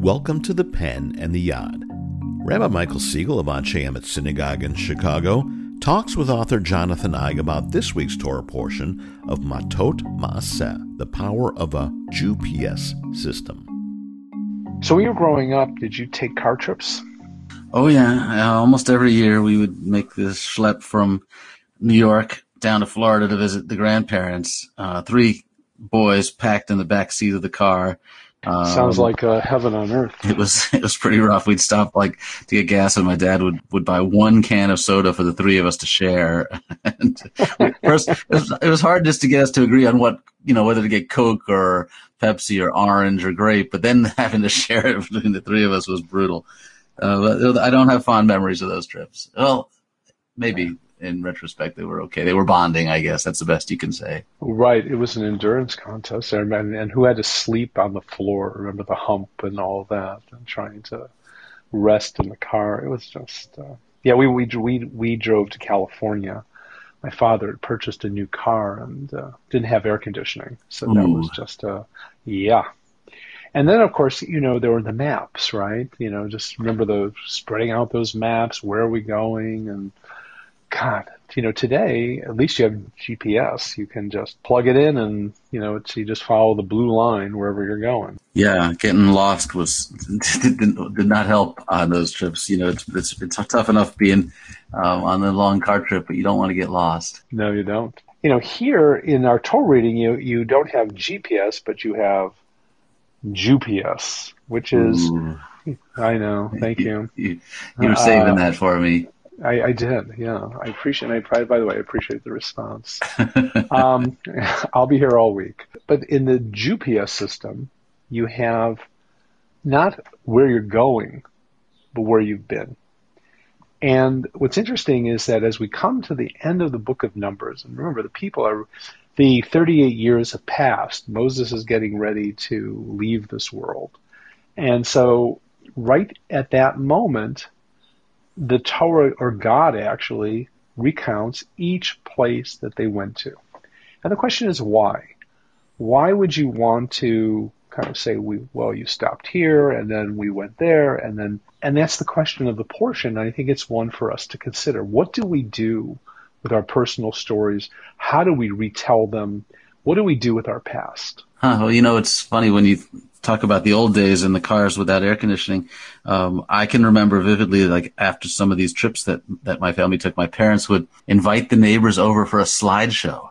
Welcome to the Pen and the Yad. Rabbi Michael Siegel of Anshe Emet Synagogue in Chicago talks with author Jonathan Eig about this week's Torah portion of Matot Masei, the power of a Jew-PS system. So when you were growing up, did you take car trips? Oh yeah, uh, almost every year we would make this schlep from New York down to Florida to visit the grandparents. Uh, three boys packed in the back seat of the car. Um, Sounds like uh, heaven on earth. It was it was pretty rough. We'd stop like to get gas, and my dad would, would buy one can of soda for the three of us to share. and first, it was, it was hard just to get us to agree on what you know whether to get Coke or Pepsi or orange or grape. But then having to share it between the three of us was brutal. Uh, I don't have fond memories of those trips. Well, maybe in retrospect they were okay. They were bonding, I guess. That's the best you can say. Right. It was an endurance contest, and, and who had to sleep on the floor? Remember the hump and all that, and trying to rest in the car. It was just, uh, yeah. We we we we drove to California. My father had purchased a new car and uh, didn't have air conditioning, so that was just, uh, yeah, and then, of course, you know, there were the maps, right? You know, just remember the spreading out those maps. Where are we going? And God, you know, today at least you have GPS. You can just plug it in, and you know, it's you just follow the blue line wherever you're going. Yeah, getting lost was did, did not help on those trips. You know, it's it's, it's tough enough being um, on the long car trip, but you don't want to get lost. No, you don't. You know, here in our Torah reading, you you don't have GPS, but you have Jew-PS, which is. Ooh. I know. Thank you. You, you were saving uh, that for me. I, I, did, yeah. I appreciate. I by the way, I appreciate the response. um, I'll be here all week. But in the Jew-PS system, you have not where you're going, but where you've been. And what's interesting is that as we come to the end of the book of Numbers, and remember the people are, the 38 years have passed. Moses is getting ready to leave this world. And so, right at that moment, the Torah or God actually recounts each place that they went to. And the question is why? Why would you want to kind of say we well you stopped here and then we went there and then and that's the question of the portion. I think it's one for us to consider. What do we do with our personal stories? How do we retell them? What do we do with our past? Huh, well, you know, it's funny when you talk about the old days in the cars without air conditioning. Um, I can remember vividly, like after some of these trips that, that my family took, my parents would invite the neighbors over for a slideshow.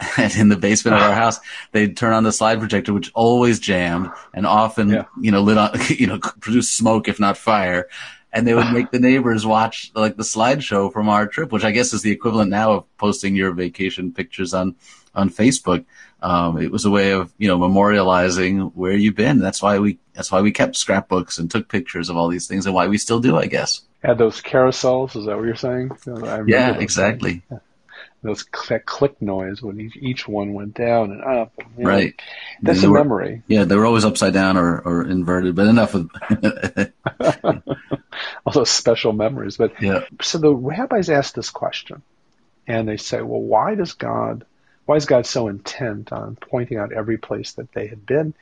And in the basement of our house, they'd turn on the slide projector, which always jammed and often, yeah. you know, lit on, you know, produced smoke, if not fire. And they would make the neighbors watch like the slideshow from our trip, which I guess is the equivalent now of posting your vacation pictures on, on Facebook. Um, it was a way of you know memorializing where you've been. That's why we that's why we kept scrapbooks and took pictures of all these things, and why we still do, I guess. Had those carousels? Is that what you're saying? yeah, exactly. Those that click noise when each, each one went down and up. And, you know, right. That's a were, memory. Yeah, they were always upside down or, or inverted, but enough of all those special memories. But yeah. so the rabbis asked this question, and they say, "Well, why does God why is God so intent on pointing out every place that they had been?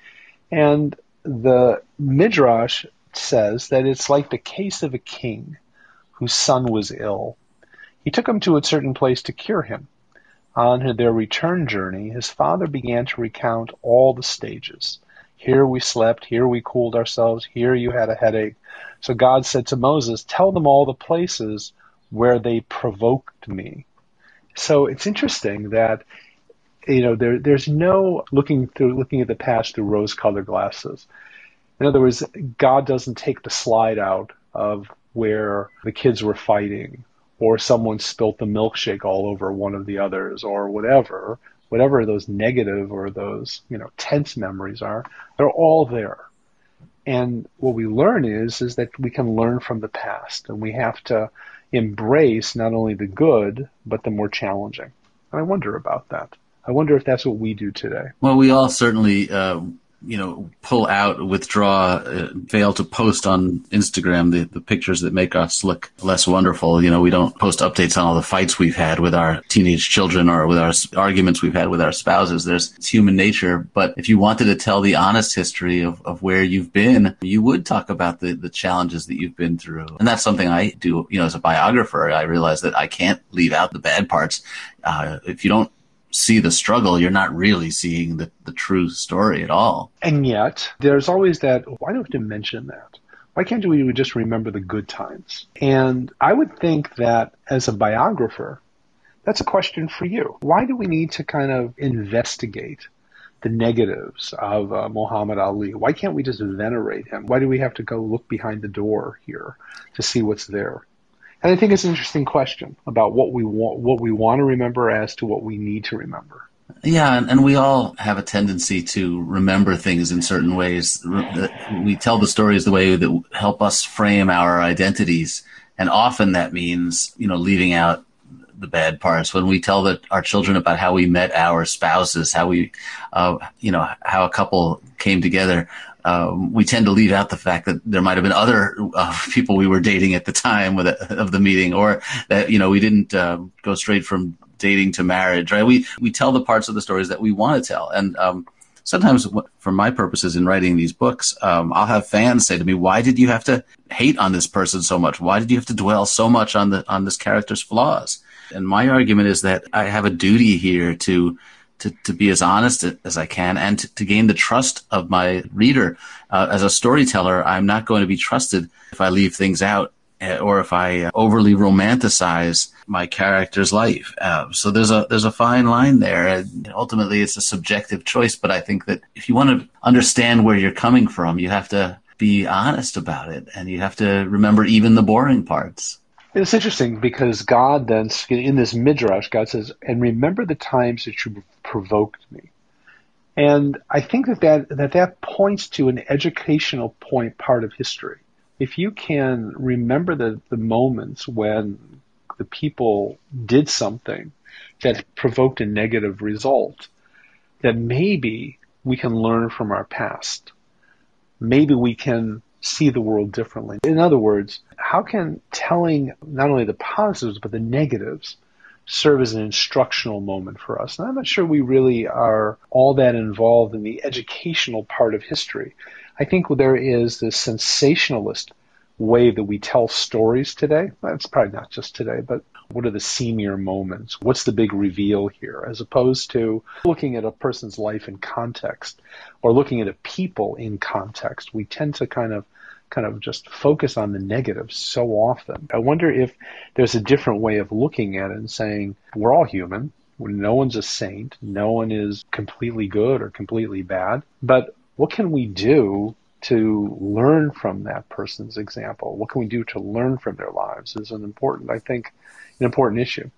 And the Midrash says that it's like the case of a king whose son was ill. He took him to a certain place to cure him. On their return journey, his father began to recount all the stages. Here we slept, here we cooled ourselves, here you had a headache. So God said to Moses, Tell them all the places where they provoked me. So it's interesting that you know, there, there's no looking through looking at the past through rose-colored glasses. In other words, God doesn't take the slide out of where the kids were fighting, or someone spilt the milkshake all over one of the others, or whatever. Whatever those negative or those you know tense memories are, they're all there. And what we learn is is that we can learn from the past, and we have to embrace not only the good but the more challenging. And I wonder about that. I wonder if that's what we do today. Well, we all certainly uh, you know, pull out, withdraw, uh, fail to post on Instagram the, the pictures that make us look less wonderful. You know, we don't post updates on all the fights we've had with our teenage children or with our arguments we've had with our spouses. There's it's human nature. But if you wanted to tell the honest history of, of where you've been, you would talk about the, the challenges that you've been through. And that's something I do, you know, as a biographer. I realize that I can't leave out the bad parts. Uh, if you don't see the struggle, you're not really seeing the, the true story at all. And yet, there's always that why don't you mention that? Why can't we just remember the good times? And I would think that as a biographer, that's a question for you. Why do we need to kind of investigate the negatives of uh, Muhammad Ali? Why can't we just venerate him? Why do we have to go look behind the door here to see what's there? And I think it's an interesting question about what we want, what we want to remember as to what we need to remember. Yeah, and, and we all have a tendency to remember things in certain ways. We tell the stories the way that help us frame our identities, and often that means you know leaving out the bad parts. When we tell the, our children about how we met our spouses, how we, uh, you know, how a couple came together, um, we tend to leave out the fact that there might have been other uh, people we were dating at the time with of the meeting, or that you know we didn't uh, go straight from dating to marriage. Right? We we tell the parts of the stories that we want to tell, and um, sometimes, for my purposes in writing these books, um, I'll have fans say to me, "Why did you have to hate on this person so much? Why did you have to dwell so much on the on this character's flaws?" And my argument is that I have a duty here to to, to be as honest as I can and to, to gain the trust of my reader. Uh, as a storyteller, I'm not going to be trusted if I leave things out uh, or if I overly romanticize my character's life. Uh, so there's a there's a fine line there. And ultimately, it's a subjective choice. But I think that if you want to understand where you're coming from, you have to be honest about it, and you have to remember even the boring parts. It's interesting because God then, in this midrash, God says, "And remember the times that you provoked me." And I think that that, that, that points to an educational point part of history. If you can remember the, the moments when the people did something that provoked a negative result, that maybe we can learn from our past. Maybe we can see the world differently. In other words, how can telling not only the positives but the negatives serve as an instructional moment for us? And I'm not sure we really are all that involved in the educational part of history. I think there is this sensationalist way that we tell stories today. That's probably not just today, but what are the seamier moments? What's the big reveal here? As opposed to looking at a person's life in context or looking at a people in context. We tend to kind of kind of just focus on the negative so often. I wonder if there's a different way of looking at it and saying we're all human. No one's a saint. No one is completely good or completely bad. But what can we do to learn from that person's example? What can we do to learn from their lives is an important, I think, an important issue.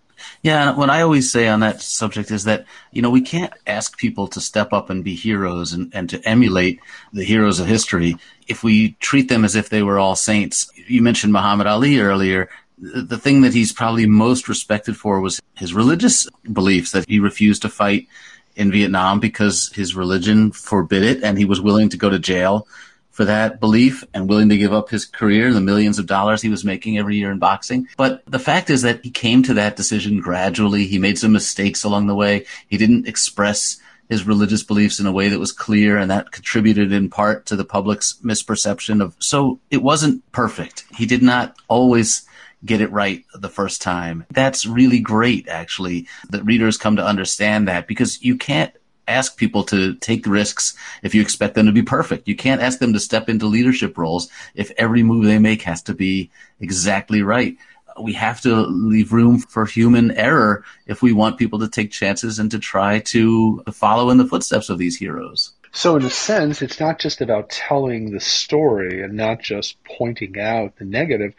Yeah, what I always say on that subject is that, you know, we can't ask people to step up and be heroes and, and to emulate the heroes of history if we treat them as if they were all saints. You mentioned Muhammad Ali earlier. The thing that he's probably most respected for was his religious beliefs that he refused to fight in Vietnam because his religion forbid it and he was willing to go to jail for that belief and willing to give up his career, the millions of dollars he was making every year in boxing. But the fact is that he came to that decision gradually. He made some mistakes along the way. He didn't express his religious beliefs in a way that was clear and that contributed in part to the public's misperception of so it wasn't perfect. He did not always get it right the first time. That's really great actually that readers come to understand that because you can't ask people to take risks if you expect them to be perfect. You can't ask them to step into leadership roles if every move they make has to be exactly right. We have to leave room for human error if we want people to take chances and to try to follow in the footsteps of these heroes. So, in a sense, it's not just about telling the story and not just pointing out the negative.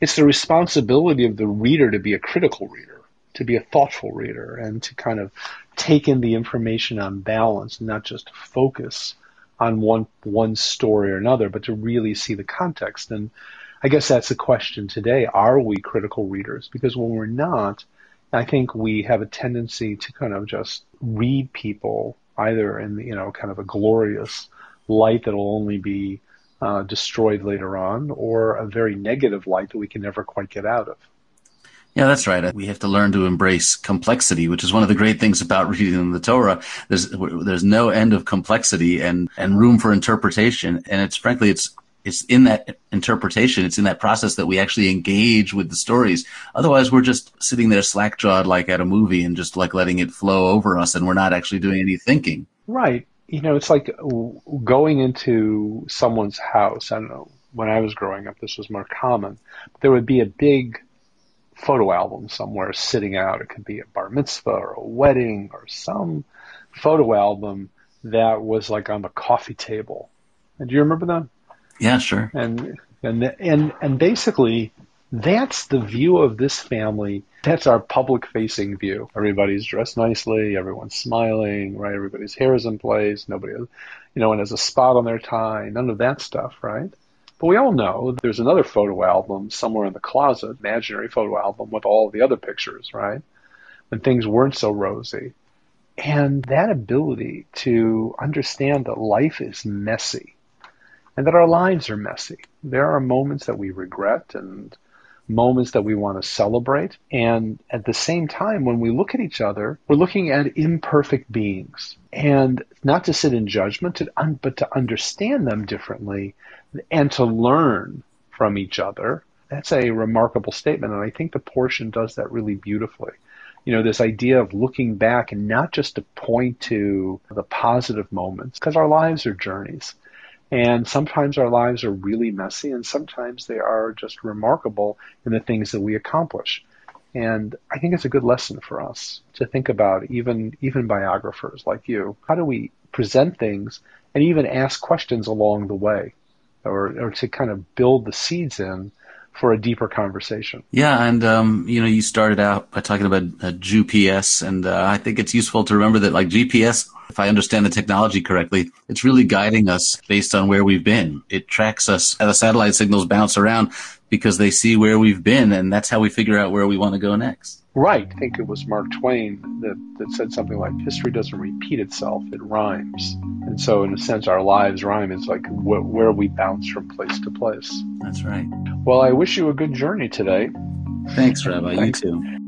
It's the responsibility of the reader to be a critical reader, to be a thoughtful reader, and to kind of take in the information on balance, not just focus on one one story or another, but to really see the context. And I guess that's the question today: Are we critical readers? Because when we're not, I think we have a tendency to kind of just read people either in you know kind of a glorious light that will only be uh, destroyed later on, or a very negative light that we can never quite get out of. Yeah, that's right. We have to learn to embrace complexity, which is one of the great things about reading the Torah. There's there's no end of complexity and and room for interpretation, and it's frankly it's it's in that interpretation, it's in that process that we actually engage with the stories. Otherwise, we're just sitting there slack jawed like at a movie and just like letting it flow over us, and we're not actually doing any thinking. Right. You know, it's like going into someone's house. I know. When I was growing up, this was more common. There would be a big photo album somewhere sitting out. It could be a bar mitzvah or a wedding or some photo album that was like on the coffee table. And do you remember that? Yeah, sure. And and and and basically that's the view of this family. That's our public facing view. Everybody's dressed nicely, everyone's smiling, right? Everybody's hair is in place, nobody you know, one has a spot on their tie, none of that stuff, right? But we all know there's another photo album somewhere in the closet, imaginary photo album with all the other pictures, right? When things weren't so rosy. And that ability to understand that life is messy and that our lives are messy. There are moments that we regret and moments that we want to celebrate. And at the same time, when we look at each other, we're looking at imperfect beings. And not to sit in judgment, but to understand them differently and to learn from each other. That's a remarkable statement. And I think the portion does that really beautifully. You know, this idea of looking back and not just to point to the positive moments, because our lives are journeys. And sometimes our lives are really messy, and sometimes they are just remarkable in the things that we accomplish. And I think it's a good lesson for us to think about, even even biographers like you. How do we present things and even ask questions along the way? or, or to kind of build the seeds in for a deeper conversation. Yeah, and um, you know, you started out by talking about uh, GPS, and uh, I think it's useful to remember that, like GPS, if I understand the technology correctly, it's really guiding us based on where we've been. It tracks us. The satellite signals bounce around because they see where we've been, and that's how we figure out where we want to go next. Right. I think it was Mark Twain that, that said something like, history doesn't repeat itself, it rhymes. And so, in a sense, our lives rhyme. It's like wh- where we bounce from place to place. That's right. Well, I wish you a good journey today. Thanks, Rabbi. You too.